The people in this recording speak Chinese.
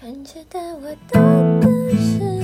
感觉到我的的世